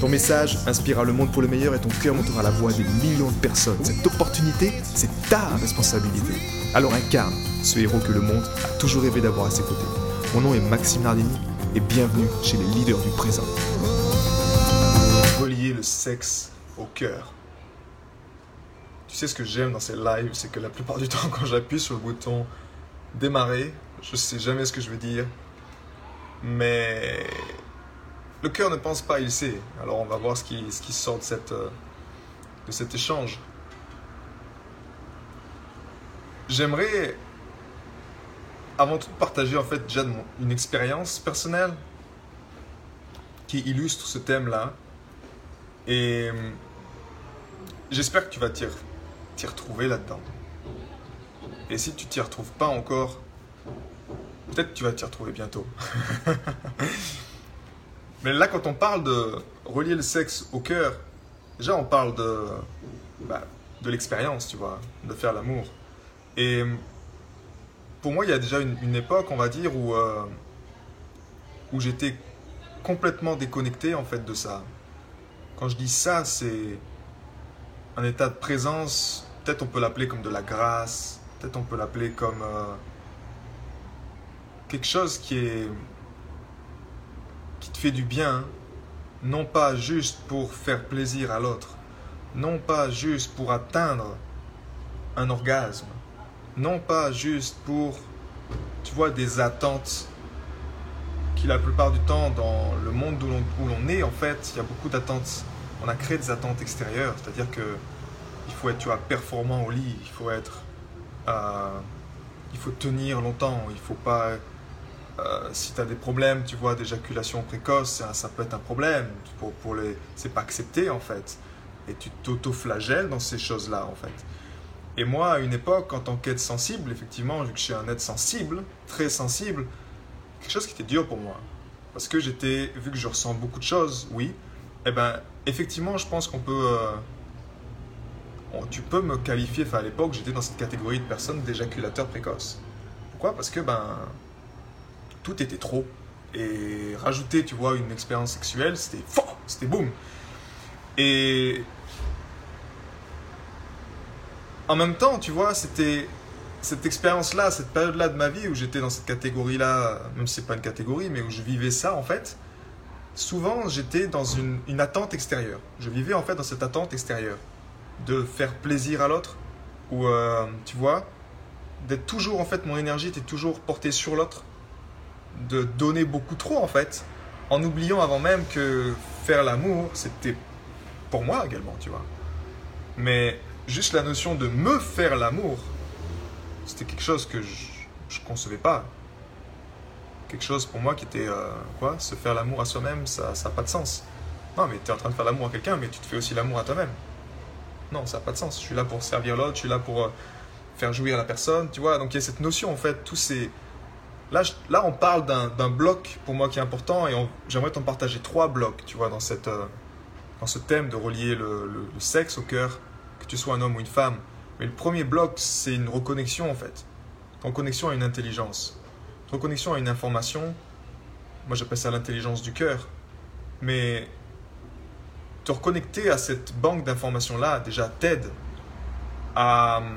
Ton message inspirera le monde pour le meilleur et ton cœur montera la voix des millions de personnes. Cette opportunité, c'est ta responsabilité. Alors incarne ce héros que le monde a toujours rêvé d'avoir à ses côtés. Mon nom est Maxime Nardini et bienvenue chez les leaders du présent. Relier le sexe au cœur. Tu sais ce que j'aime dans ces lives, c'est que la plupart du temps quand j'appuie sur le bouton démarrer, je sais jamais ce que je veux dire, mais le cœur ne pense pas, il sait. Alors on va voir ce qui, sort euh, de cet échange. J'aimerais avant tout partager en fait déjà une expérience personnelle qui illustre ce thème-là. Et euh, j'espère que tu vas t'y retrouver là-dedans. Et si tu t'y retrouves pas encore, peut-être tu vas t'y retrouver bientôt. Mais là, quand on parle de relier le sexe au cœur, déjà on parle de, bah, de l'expérience, tu vois, de faire l'amour. Et pour moi, il y a déjà une, époque, on va dire, où, euh, où j'étais complètement déconnecté en fait de ça. Quand je dis ça, c'est un état de présence, peut-être on peut l'appeler comme de la grâce, peut-être on peut l'appeler comme euh, quelque chose qui est qui te fait du bien, non pas juste pour faire plaisir à l'autre, non pas juste pour atteindre un orgasme, non pas juste pour, tu vois, des attentes qui la plupart du temps dans le monde où l'on est, en fait, il y a beaucoup d'attentes. On a créé des attentes extérieures, c'est-à-dire que il faut être, tu vois, performant au lit, il faut être, euh, il faut tenir longtemps, il faut pas euh, si tu as des problèmes, tu vois, d'éjaculation précoce, ça, peut être un problème. Pour, pour les... C'est pas accepté en fait. Et tu t'auto-flagelles dans ces choses-là en fait. Et moi, à une époque, en tant qu'être sensible, effectivement, vu que je suis un être sensible, très sensible, quelque chose qui était dur pour moi. Parce que j'étais, vu que je ressens beaucoup de choses, oui, eh ben, effectivement, je pense qu'on peut. Euh, tu peux me qualifier, enfin à l'époque, j'étais dans cette catégorie de personnes d'éjaculateurs précoces. Pourquoi? Parce que, ben, tout était trop. Et rajouter, tu vois, une expérience sexuelle, c'était fort, c'était boum. Et en même temps, tu vois, c'était cette expérience-là, cette période-là de ma vie où j'étais dans cette catégorie-là, même si c'est pas une catégorie, mais où je vivais ça en fait. Souvent, j'étais dans une, attente extérieure. Je vivais en fait dans cette attente extérieure de faire plaisir à l'autre, ou euh, tu vois, d'être toujours en fait, mon énergie était toujours portée sur l'autre de donner beaucoup trop en fait, en oubliant avant même que faire l'amour, c'était pour moi également, tu vois. Mais juste la notion de me faire l'amour, c'était quelque chose que je ne concevais pas. Quelque chose pour moi qui était, euh, quoi, se faire l'amour à soi-même, ça n'a pas de sens. Non, mais tu es en train de faire l'amour à quelqu'un, mais tu te fais aussi l'amour à toi-même. Non, ça n'a pas de sens. Je suis là pour servir l'autre, je suis là pour euh, faire jouir la personne, tu vois. Donc il y a cette notion, en fait, tous ces, Là, on parle d'un bloc pour moi qui est important et j'aimerais t'en partager trois blocs, tu vois, dans, euh, ce thème de relier le, le, sexe au cœur, que tu sois un homme ou une femme. Mais le premier bloc, c'est une reconnexion en fait. Reconnexion à une intelligence. Reconnexion à une information. Moi, j'appelle ça l'intelligence du cœur. Mais te reconnecter à cette banque d'informations-là, déjà, t'aide à hum,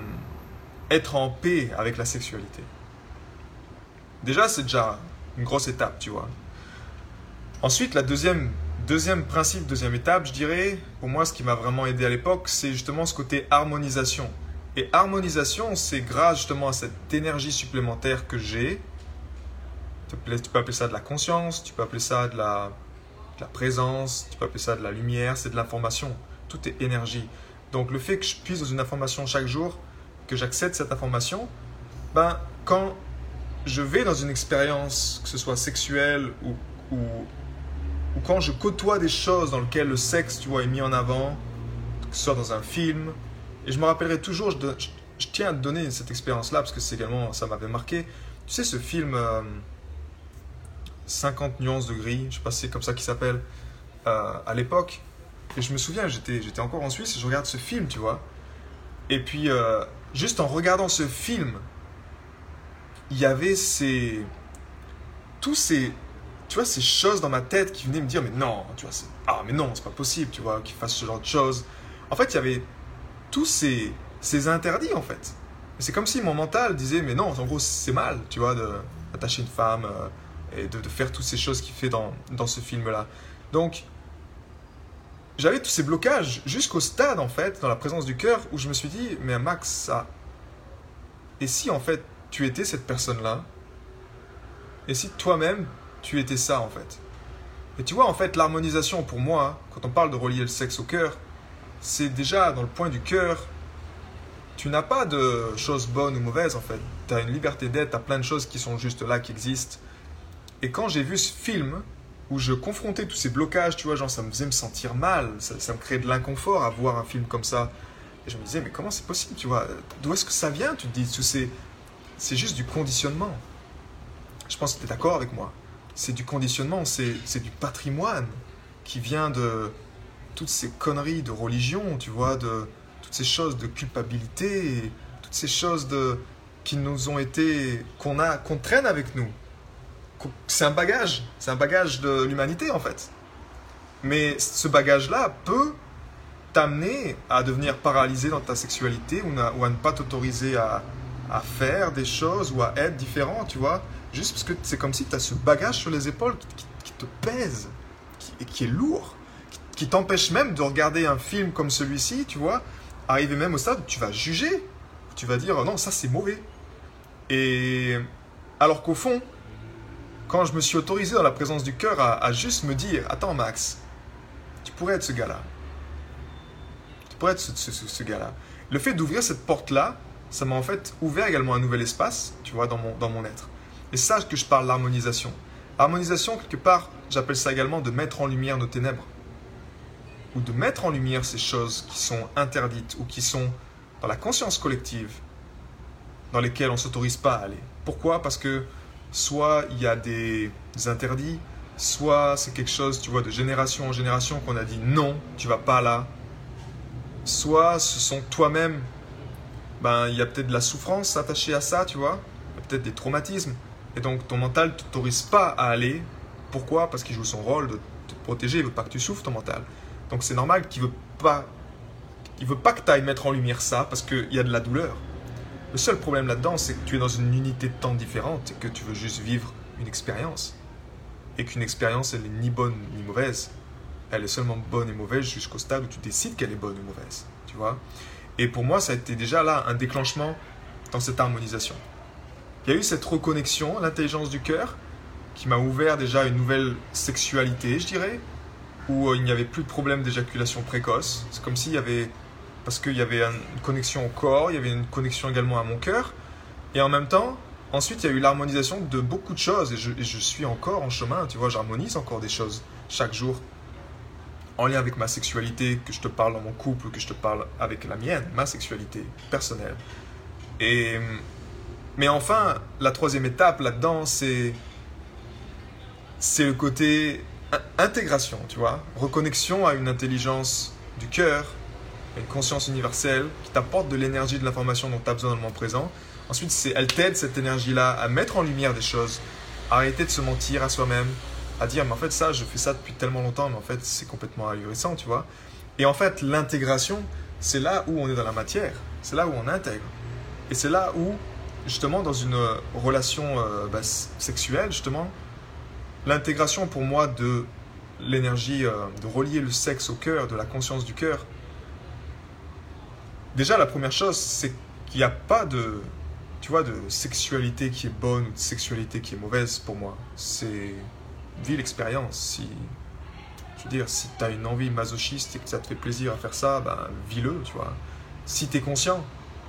être en paix avec la sexualité. Déjà, c'est déjà une grosse étape, tu vois. Ensuite, la deuxième, deuxième principe, deuxième étape, je dirais, pour moi, ce qui m'a vraiment aidé à l'époque, c'est justement ce côté harmonisation. Et harmonisation, c'est grâce justement à cette énergie supplémentaire que j'ai. Tu peux appeler ça de la conscience, tu peux appeler ça de la, la présence, tu peux appeler ça de la lumière, c'est de l'information. Tout est énergie. Donc le fait que je puisse dans une information chaque jour, que j'accède cette information, ben, quand je vais dans une expérience, que ce soit sexuelle ou, quand je côtoie des choses dans lesquelles le sexe, tu vois, est mis en avant, que ce soit dans un film. Et je me rappellerai toujours, je, tiens à te donner cette expérience-là parce que c'est également, ça m'avait marqué. Tu sais, ce film 50 euh, nuances de gris, je sais pas si c'est comme ça qu'il s'appelle, euh, à l'époque. Et je me souviens, j'étais, j'étais encore en Suisse et je regarde ce film, tu vois. Et puis, euh, juste en regardant ce film, il y avait ces. Tous ces. Tu vois, ces choses dans ma tête qui venaient me dire, mais non, tu vois, ah, mais non, c'est pas possible, tu vois, qu'il fasse ce genre de choses. En fait, il y avait tous ces, ces interdits, en fait. C'est comme si mon mental disait, mais non, en gros, c'est mal, tu vois, d'attacher une femme euh, et de, de, faire toutes ces choses qu'il fait dans, dans ce film-là. Donc, j'avais tous ces blocages jusqu'au stade, en fait, dans la présence du cœur, où je me suis dit, mais Max, ça. Et si, en fait, tu étais cette personne-là Et si toi-même, tu étais ça, en fait Et tu vois, en fait, l'harmonisation, pour moi, quand on parle de relier le sexe au cœur, c'est déjà dans le point du cœur. Tu n'as pas de choses bonnes ou mauvaises, en fait. Tu as une liberté d'être, tu as plein de choses qui sont juste là, qui existent. Et quand j'ai vu ce film, où je confrontais tous ces blocages, tu vois, genre ça me faisait me sentir mal, ça, me créait de l'inconfort à voir un film comme ça. Et je me disais, mais comment c'est possible, tu vois? D'où est-ce que ça vient Tu te dis, c'est, c'est juste du conditionnement. Je pense que tu es d'accord avec moi. C'est du conditionnement, c'est, du patrimoine qui vient de toutes ces conneries de religion, tu vois, de toutes ces choses de culpabilité, toutes ces choses de, qui nous ont été, qu'on a, qu'on traîne avec nous c'est un bagage, c'est un bagage de l'humanité en fait. Mais ce bagage-là peut t'amener à devenir paralysé dans ta sexualité ou, à, ne pas t'autoriser à, faire des choses ou à être différent, tu vois. Juste parce que c'est comme si tu as ce bagage sur les épaules qui, te pèse et qui est lourd, qui, t'empêche même de regarder un film comme celui-ci, tu vois. Arriver même au stade où tu vas juger, tu vas dire non, ça c'est mauvais. Et alors qu'au fond, quand je me suis autorisé dans la présence du cœur à, juste me dire, attends Max, tu pourrais être ce gars-là. Tu pourrais être ce, gars-là. Le fait d'ouvrir cette porte-là, ça m'a en fait ouvert également un nouvel espace, tu vois, dans mon, dans mon être. Et ça que je parle d'harmonisation. Harmonisation, quelque part, j'appelle ça également de mettre en lumière nos ténèbres. Ou de mettre en lumière ces choses qui sont interdites ou qui sont dans la conscience collective, dans lesquelles on ne s'autorise pas à aller. Pourquoi? Parce que soit il y a des interdits, soit c'est quelque chose, tu vois, de génération en génération qu'on a dit non, tu vas pas là. Soit ce sont toi-même, ben il y a peut-être de la souffrance attachée à ça, tu vois, peut-être des traumatismes. Et donc ton mental ne t'autorise pas à aller. Pourquoi? Parce qu'il joue son rôle de te protéger, il veut pas que tu souffres ton mental. Donc c'est normal qu'il veut pas, il veut pas que tu ailles mettre en lumière ça parce qu'il y a de la douleur. Le seul problème là-dedans, c'est que tu es dans une unité de temps différente et que tu veux juste vivre une expérience. Et qu'une expérience, elle n'est ni bonne ni mauvaise. Elle est seulement bonne et mauvaise jusqu'au stade où tu décides qu'elle est bonne ou mauvaise. Tu vois Et pour moi, ça a été déjà là un déclenchement dans cette harmonisation. Il y a eu cette reconnexion, l'intelligence du cœur, qui m'a ouvert déjà une nouvelle sexualité, je dirais, où euh, il n'y avait plus de problème d'éjaculation précoce. C'est comme s'il y avait parce qu'il y avait une connexion au corps, il y avait une connexion également à mon cœur. Et en même temps, ensuite, il y a eu l'harmonisation de beaucoup de choses. Et je, suis encore en chemin, tu vois, j'harmonise encore des choses chaque jour. En lien avec ma sexualité, que je te parle dans mon couple, que je te parle avec la mienne, ma sexualité personnelle. Et, mais enfin, la troisième étape là-dedans, c'est, c'est le côté intégration, tu vois, reconnexion à une intelligence du cœur, une conscience universelle qui t'apporte de l'énergie, de l'information dont tu as besoin dans le moment présent. Ensuite, elle t'aide, cette énergie-là, à mettre en lumière des choses, à arrêter de se mentir à soi-même, à dire, mais en fait, ça, je fais ça depuis tellement longtemps, mais en fait, c'est complètement ahurissant, tu vois. Et en fait, l'intégration, c'est là où on est dans la matière, c'est là où on intègre. Et c'est là où, justement, dans une relation euh, bah, sexuelle, justement, l'intégration pour moi de l'énergie, euh, de relier le sexe au cœur, de la conscience du cœur, Déjà, la première chose, c'est qu'il n'y a pas de, tu vois, de sexualité qui est bonne ou de sexualité qui est mauvaise pour moi. C'est vis l'expérience. Si, veux dire, si tu as une envie masochiste et que ça te fait plaisir à faire ça, ben vis-le, tu vois. Si tu es conscient,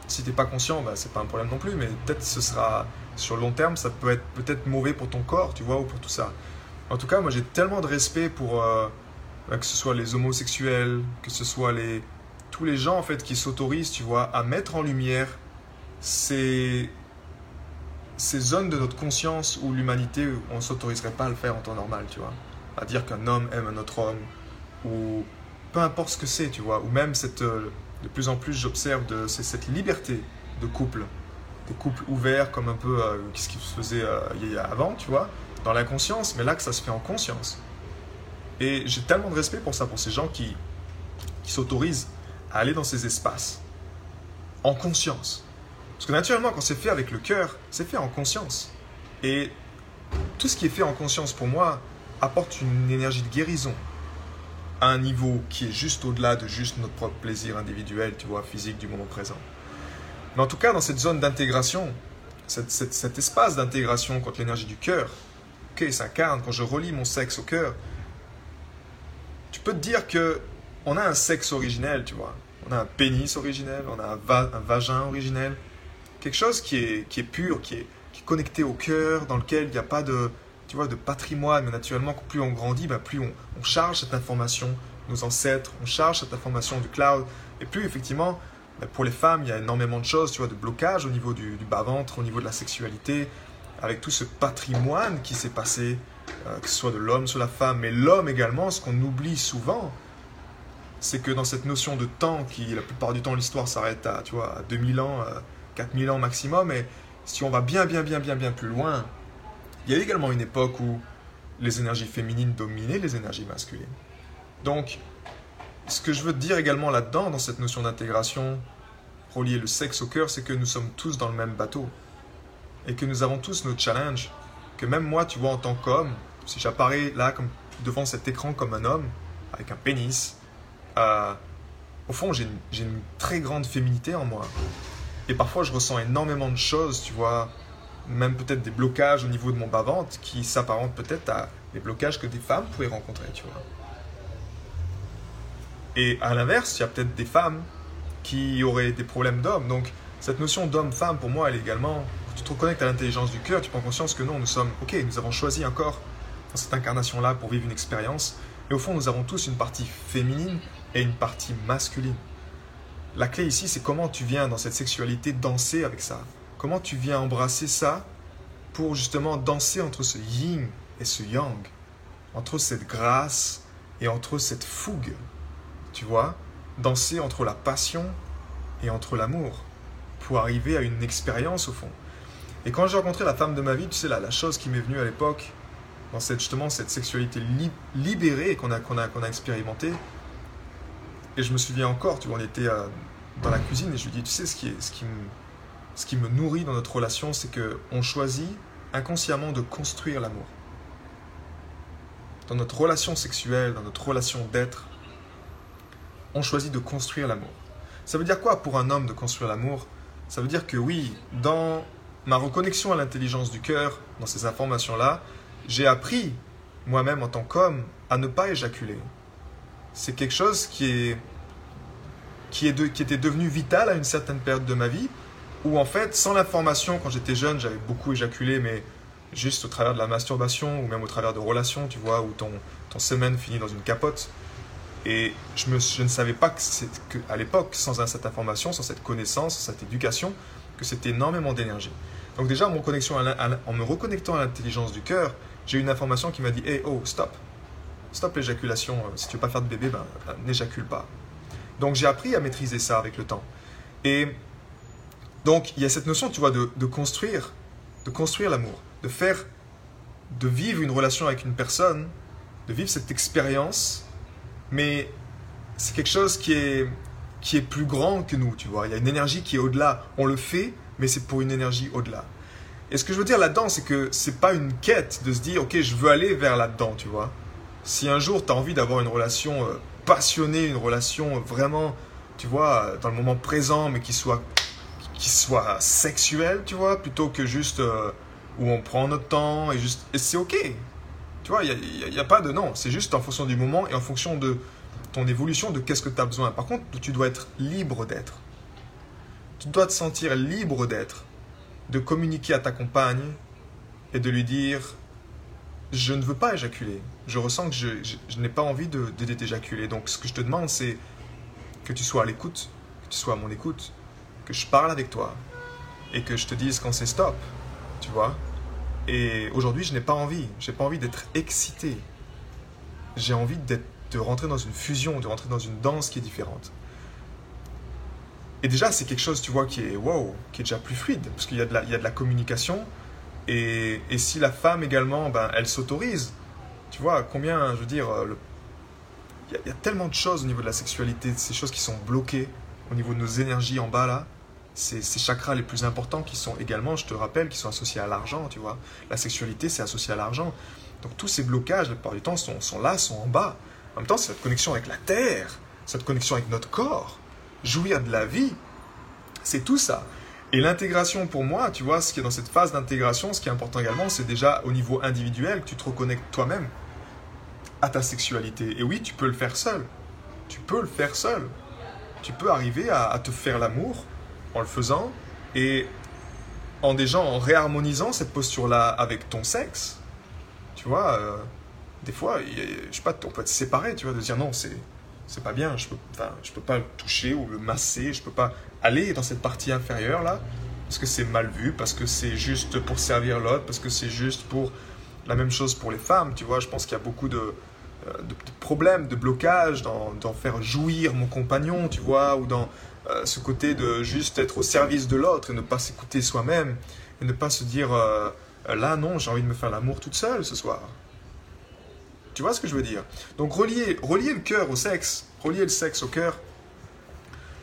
si t'es pas conscient, ben, c'est pas un problème non plus, mais peut-être ce sera sur le long terme, ça peut être peut-être mauvais pour ton corps, tu vois, ou pour tout ça. En tout cas, moi j'ai tellement de respect pour euh, que ce soit les homosexuels, que ce soit les tous les gens en fait qui s'autorisent, tu vois, à mettre en lumière ces, ces zones de notre conscience où l'humanité, on ne s'autoriserait pas à le faire en temps normal, tu vois. À dire qu'un homme aime un autre homme, ou peu importe ce que c'est, tu vois. Ou même cette, euh, de plus en plus, j'observe cette liberté de couple. Des couples ouverts comme un peu euh, ce qui se faisait euh, avant, tu vois, dans l'inconscience, mais là que ça se fait en conscience. Et j'ai tellement de respect pour ça, pour ces gens qui, qui s'autorisent à aller dans ces espaces en conscience. Parce que naturellement, quand c'est fait avec le cœur, c'est fait en conscience. Et tout ce qui est fait en conscience, pour moi, apporte une énergie de guérison à un niveau qui est juste au-delà de juste notre propre plaisir individuel, tu vois, physique du moment présent. Mais en tout cas, dans cette zone d'intégration, cet espace d'intégration contre l'énergie du cœur, ok, s'incarne quand je relis mon sexe au cœur, tu peux te dire que on a un sexe originel, tu vois. On a un pénis originel, on a un, vagin originel. Quelque chose qui est, qui est pur, qui est, qui connecté au cœur, dans lequel il n'y a pas de, tu vois, de patrimoine. Mais naturellement, plus on grandit, bah, plus on, charge cette information, nos ancêtres, on charge cette information du cloud. Et plus, effectivement, bah, pour les femmes, il y a énormément de choses, tu vois, de blocage au niveau du, bas-ventre, au niveau de la sexualité, avec tout ce patrimoine qui s'est passé, euh, que ce soit de l'homme sur la femme, mais l'homme également, ce qu'on oublie souvent, c'est que dans cette notion de temps, qui la plupart du temps l'histoire s'arrête à, tu vois, à 2000 ans, 4000 euh, ans maximum, et si on va bien, bien, bien, bien, bien plus loin, il y a également une époque où les énergies féminines dominaient les énergies masculines. Donc, ce que je veux dire également là-dedans, dans cette notion d'intégration, relier le sexe au cœur, c'est que nous sommes tous dans le même bateau. Et que nous avons tous nos challenges. Que même moi, tu vois, en tant qu'homme, si j'apparais là comme devant cet écran comme un homme, avec un pénis, euh, au fond, j'ai une, très grande féminité en moi. Et parfois, je ressens énormément de choses, tu vois, même peut-être des blocages au niveau de mon bas-ventre qui s'apparentent peut-être à des blocages que des femmes pourraient rencontrer, tu vois. Et à l'inverse, il y a peut-être des femmes qui auraient des problèmes d'hommes. Donc, cette notion d'homme-femme, pour moi, elle est également, quand tu te reconnectes à l'intelligence du cœur, tu prends conscience que non, nous sommes, ok, nous avons choisi un corps dans cette incarnation-là pour vivre une expérience. Et au fond, nous avons tous une partie féminine et une partie masculine. La clé ici, c'est comment tu viens dans cette sexualité danser avec ça. Comment tu viens embrasser ça pour justement danser entre ce yin et ce yang, entre cette grâce et entre cette fougue. Tu vois Danser entre la passion et entre l'amour pour arriver à une expérience au fond. Et quand j'ai rencontré la femme de ma vie, tu sais, la, la chose qui m'est venue à l'époque, dans cette, justement cette sexualité libérée qu'on a, qu'on a, qu'on a expérimentée, et je me souviens encore, tu vois, on était euh, dans la cuisine et je lui dis, tu sais, ce qui, est, ce qui, me, ce qui me nourrit dans notre relation, c'est qu'on choisit inconsciemment de construire l'amour. Dans notre relation sexuelle, dans notre relation d'être, on choisit de construire l'amour. Ça veut dire quoi pour un homme de construire l'amour? Ça veut dire que oui, dans ma reconnexion à l'intelligence du cœur, dans ces informations-là, j'ai appris, moi-même en tant qu'homme, à ne pas éjaculer c'est quelque chose qui, est, qui, était devenu vital à une certaine période de ma vie, où en fait, sans l'information, quand j'étais jeune, j'avais beaucoup éjaculé, mais juste au travers de la masturbation, ou même au travers de relations, tu vois, où ton, semaine finit dans une capote. Et je, ne savais pas que, que à l'époque, sans cette information, sans cette connaissance, sans cette éducation, que c'était énormément d'énergie. Donc déjà, en me, en me reconnectant à l'intelligence du cœur, j'ai une information qui m'a dit, hey, oh, stop, Stop l'éjaculation. Euh, si tu veux pas faire de bébé, ben, ben, n'éjacule pas. Donc j'ai appris à maîtriser ça avec le temps. Et donc il y a cette notion, tu vois, de, construire, de construire l'amour, de faire, de vivre une relation avec une personne, de vivre cette expérience, mais c'est quelque chose qui est, qui est plus grand que nous, tu vois. Il y a une énergie qui est au-delà. On le fait, mais c'est pour une énergie au-delà. Et ce que je veux dire là-dedans, c'est que c'est pas une quête de se dire, ok, je veux aller vers là-dedans, tu vois. Si un jour tu as envie d'avoir une relation euh, passionnée, une relation vraiment, tu vois, dans le moment présent, mais qui soit, qui soit sexuelle, tu vois, plutôt que juste euh, où on prend notre temps et juste. Et c'est ok. Tu vois, il n'y a, a, pas de non. C'est juste en fonction du moment et en fonction de ton évolution, de qu'est-ce que tu as besoin. Par contre, tu dois être libre d'être. Tu dois te sentir libre d'être, de communiquer à ta compagne et de lui dire je ne veux pas éjaculer. Je ressens que je, n'ai pas envie de, de t'éjaculer. Donc, ce que je te demande, c'est que tu sois à l'écoute, que tu sois à mon écoute, que je parle avec toi et que je te dise quand c'est stop, tu vois. Et aujourd'hui, je n'ai pas envie, j'ai pas envie d'être excité. J'ai envie de rentrer dans une fusion, de rentrer dans une danse qui est différente. Et déjà, c'est quelque chose, tu vois, qui est wow, qui est déjà plus fluide, parce qu'il y, a de la, il y a de la communication. Et, si la femme également, ben, elle s'autorise, tu vois, combien, je veux dire, le, il, y a, tellement de choses au niveau de la sexualité, ces choses qui sont bloquées au niveau de nos énergies en bas là, ces, ces chakras les plus importants qui sont également, je te rappelle, qui sont associés à l'argent, tu vois. La sexualité, c'est associé à l'argent. Donc tous ces blocages, la plupart du temps, sont, sont là, sont en bas. En même temps, c'est cette connexion avec la terre, cette connexion avec notre corps jouir de la vie, c'est tout ça. Et l'intégration pour moi, tu vois, ce qui est dans cette phase d'intégration, ce qui est important également, c'est déjà au niveau individuel que tu te reconnectes toi-même à ta sexualité. Et oui, tu peux le faire seul. Tu peux le faire seul. Tu peux arriver à, te faire l'amour en le faisant et en déjà en réharmonisant cette posture-là avec ton sexe. Tu vois, euh, des fois, je sais pas, on peut être séparé, tu vois, de dire non, c'est c'est pas bien, je peux, enfin, je peux pas le toucher ou le masser, je peux pas aller dans cette partie inférieure là, parce que c'est mal vu, parce que c'est juste pour servir l'autre, parce que c'est juste pour la même chose pour les femmes, tu vois, je pense qu'il y a beaucoup de, de problèmes, de blocages dans, dans, faire jouir mon compagnon, tu vois, ou dans euh, ce côté de juste être au service de l'autre et ne pas s'écouter soi-même, et ne pas se dire, euh, là non, j'ai envie de me faire l'amour toute seule ce soir. Tu vois ce que je veux dire? Donc relier, relier le cœur au sexe, relier le sexe au cœur,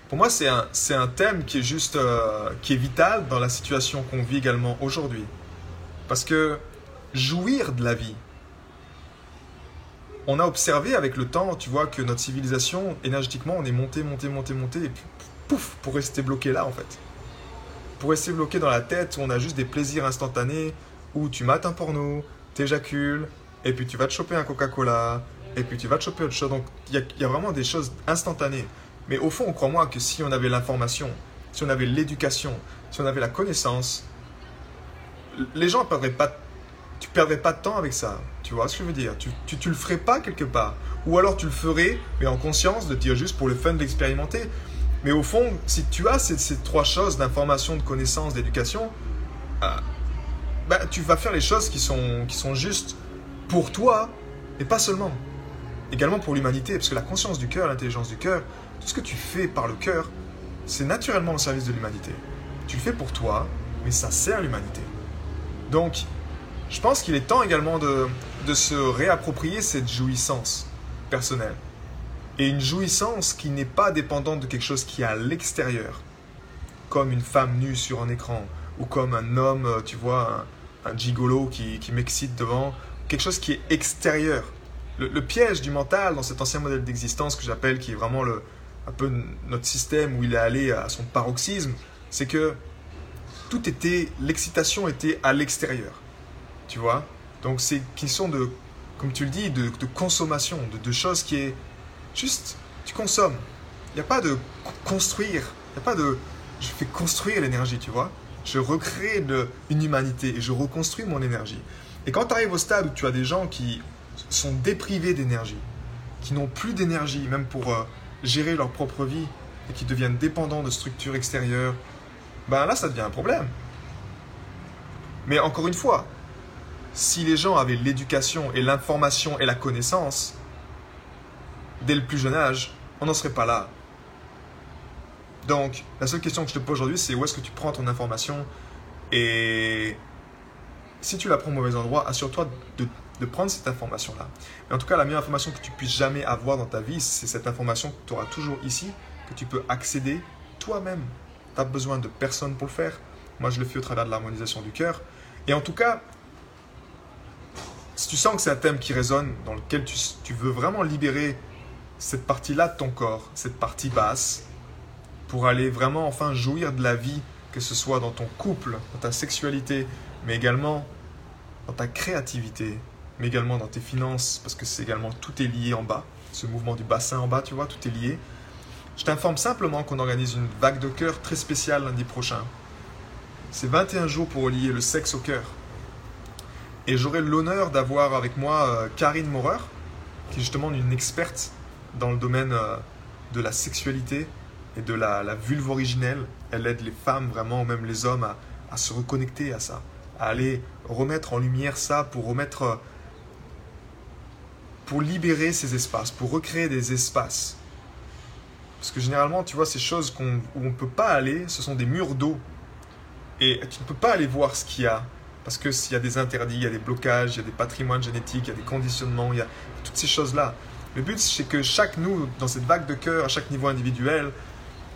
pour moi c'est un, c'est un thème qui est juste, euh, qui est vital dans la situation qu'on vit également aujourd'hui. Parce que jouir de la vie, on a observé avec le temps, tu vois, que notre civilisation, énergétiquement, on est monté, monté, monté, monté, et puis pouf, pour rester bloqué là en fait. Pour rester bloqué dans la tête où on a juste des plaisirs instantanés, où tu mates un porno, t'éjacules, et puis tu vas te choper un Coca-Cola, et puis tu vas te choper autre chose. Donc il y, a vraiment des choses instantanées. Mais au fond, crois-moi que si on avait l'information, si on avait l'éducation, si on avait la connaissance, les gens ne perdraient pas, tu perdrais pas de temps avec ça. Tu vois ce que je veux dire? Tu, tu, le ferais pas quelque part. Ou alors tu le ferais, mais en conscience, de dire juste pour le fun d'expérimenter. Mais au fond, si tu as ces, ces trois choses d'information, de connaissance, d'éducation, euh, bah, tu vas faire les choses qui sont, qui sont justes pour toi, et pas seulement. Également pour l'humanité, parce que la conscience du cœur, l'intelligence du cœur, tout ce que tu fais par le cœur, c'est naturellement au service de l'humanité. Tu le fais pour toi, mais ça sert l'humanité. Donc, je pense qu'il est temps également de, de se réapproprier cette jouissance personnelle. Et une jouissance qui n'est pas dépendante de quelque chose qui est à l'extérieur, comme une femme nue sur un écran, ou comme un homme, tu vois, un, un gigolo qui, qui m'excite devant, quelque chose qui est extérieur. Le, piège du mental dans cet ancien modèle d'existence que j'appelle, qui est vraiment le, un peu notre système où il est allé à son paroxysme, c'est que tout était, l'excitation était à l'extérieur. Tu vois? Donc c'est qui sont de, comme tu le dis, de, consommation, de, choses qui est juste, tu consommes. Il n'y a pas de construire, il n'y a pas de, je fais construire l'énergie, tu vois? Je recrée une humanité et je reconstruis mon énergie. Et quand tu arrives au stade où tu as des gens qui sont déprivés d'énergie, qui n'ont plus d'énergie, même pour euh, gérer leur propre vie, et qui deviennent dépendants de structures extérieures, ben là, ça devient un problème. Mais encore une fois, si les gens avaient l'éducation et l'information et la connaissance, dès le plus jeune âge, on n'en serait pas là. Donc, la seule question que je te pose aujourd'hui, c'est où est-ce que tu prends ton information et si tu la prends au mauvais endroit, assure-toi de, de, prendre cette information-là. Mais en tout cas, la meilleure information que tu puisses jamais avoir dans ta vie, c'est cette information que tu auras toujours ici, que tu peux accéder toi-même. Tu n'as besoin de personne pour le faire. Moi, je le fais au travers de l'harmonisation du cœur. Et en tout cas, si tu sens que c'est un thème qui résonne, dans lequel tu, tu veux vraiment libérer cette partie-là de ton corps, cette partie basse, pour aller vraiment enfin jouir de la vie, que ce soit dans ton couple, dans ta sexualité, mais également dans ta créativité, mais également dans tes finances, parce que c'est également tout est lié en bas. Ce mouvement du bassin en bas, tu vois, tout est lié. Je t'informe simplement qu'on organise une vague de cœur très spéciale lundi prochain. C'est 21 jours pour relier le sexe au cœur. Et j'aurai l'honneur d'avoir avec moi Karine Maurer, qui est justement une experte dans le domaine de la sexualité et de la, vulve originelle. Elle aide les femmes vraiment, ou même les hommes, à se reconnecter à ça, à aller remettre en lumière ça pour remettre pour libérer ces espaces, pour recréer des espaces. Parce que généralement, tu vois, ces choses où on ne peut pas aller, ce sont des murs d'eau. Et tu ne peux pas aller voir ce qu'il y a. Parce que s'il y a des interdits, il y a des blocages, il y a des patrimoines génétiques, il y a des conditionnements, il y a toutes ces choses-là. Le but, c'est que chaque nous, dans cette vague de cœur, à chaque niveau individuel,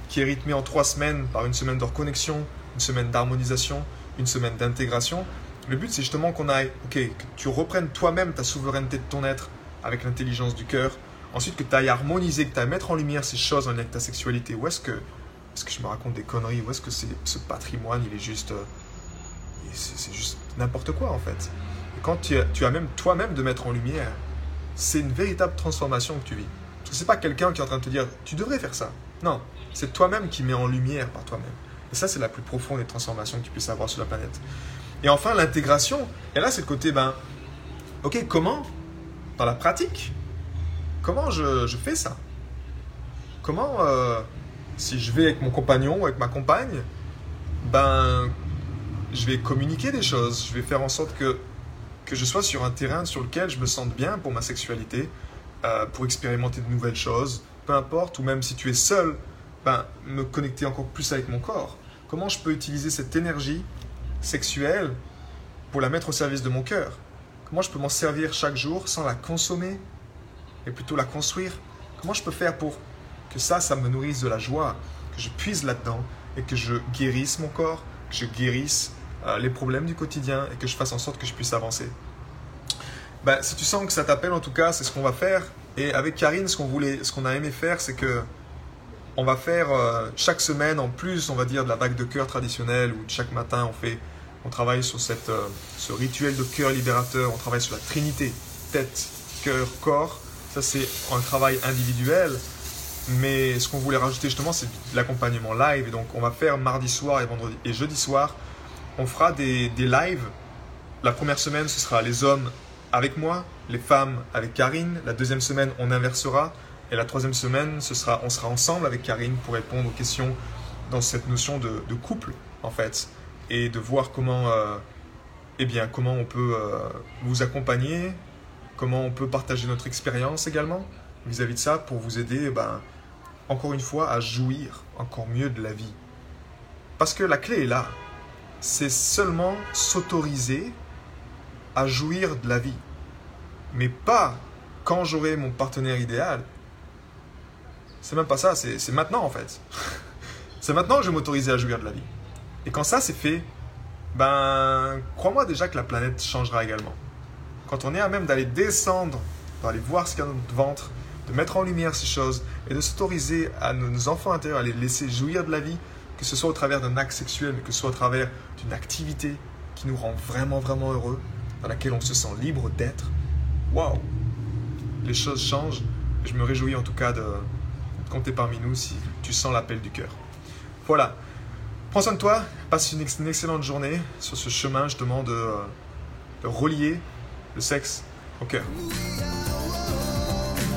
qui est rythmé en trois semaines par une semaine de reconnexion, une semaine d'harmonisation, une semaine d'intégration, le but, c'est justement qu'on aille, ok, que tu reprennes toi-même ta souveraineté de ton être, avec l'intelligence du cœur. Ensuite, que tu ailles harmoniser, que tu ailles mettre en lumière ces choses en lien avec ta sexualité. Où est-ce que, que je me raconte des conneries? Où est-ce que c'est, ce patrimoine, il est juste. Euh, c'est, juste n'importe quoi en fait. Et quand tu, tu as même toi-même de mettre en lumière, c'est une véritable transformation que tu vis. Parce que c'est pas quelqu'un qui est en train de te dire tu devrais faire ça. Non, c'est toi-même qui mets en lumière par toi-même. Et ça, c'est la plus profonde des transformations que tu puisses avoir sur la planète. Et enfin, l'intégration. Et là, c'est le côté, ben, ok, comment dans la pratique, comment je, fais ça? Comment, euh, si je vais avec mon compagnon ou avec ma compagne, ben, je vais communiquer des choses, je vais faire en sorte que, que je sois sur un terrain sur lequel je me sente bien pour ma sexualité, euh, pour expérimenter de nouvelles choses, peu importe, ou même si tu es seul, ben, me connecter encore plus avec mon corps. Comment je peux utiliser cette énergie sexuelle pour la mettre au service de mon cœur? Comment je peux m'en servir chaque jour sans la consommer et plutôt la construire? Comment je peux faire pour que ça, ça me nourrisse de la joie, que je puise là-dedans et que je guérisse mon corps, que je guérisse euh, les problèmes du quotidien et que je fasse en sorte que je puisse avancer? Ben, Si tu sens que ça t'appelle, en tout cas, c'est ce qu'on va faire. Et avec Karine, ce qu'on voulait, ce qu'on a aimé faire, c'est que on va faire euh, chaque semaine, en plus, on va dire, de la vague de cœur traditionnelle, où chaque matin, on fait on travaille sur cette, euh, ce rituel de cœur libérateur, on travaille sur la trinité, tête, cœur, corps. Ça, c'est un travail individuel. Mais ce qu'on voulait rajouter justement, c'est l'accompagnement live. Et donc, on va faire mardi soir et vendredi et jeudi soir, on fera des, des lives. La première semaine, ce sera les hommes avec moi, les femmes avec Karine. La deuxième semaine, on inversera. Et la troisième semaine, ce sera, on sera ensemble avec Karine pour répondre aux questions dans cette notion de, couple, en fait et de voir comment, euh, eh bien, comment on peut euh, vous accompagner, comment on peut partager notre expérience également vis-à-vis de ça pour vous aider, eh ben, encore une fois, à jouir encore mieux de la vie. Parce que la clé est là. C'est seulement s'autoriser à jouir de la vie. Mais pas quand j'aurai mon partenaire idéal. C'est même pas ça, c'est maintenant en fait. c'est maintenant que je vais m'autoriser à jouir de la vie. Et quand ça c'est fait, ben, crois-moi déjà que la planète changera également. Quand on est à même d'aller descendre, d'aller voir ce qu'il y a dans notre ventre, de mettre en lumière ces choses et de s'autoriser à nos enfants intérieurs à les laisser jouir de la vie, que ce soit au travers d'un acte sexuel, mais que ce soit au travers d'une activité qui nous rend vraiment, vraiment heureux, dans laquelle on se sent libre d'être. Waouh Les choses changent. Je me réjouis en tout cas de compter parmi nous si tu sens l'appel du cœur. Voilà. Prends soin de toi, passe une, excellente journée sur ce chemin justement de, euh, de relier le sexe au cœur.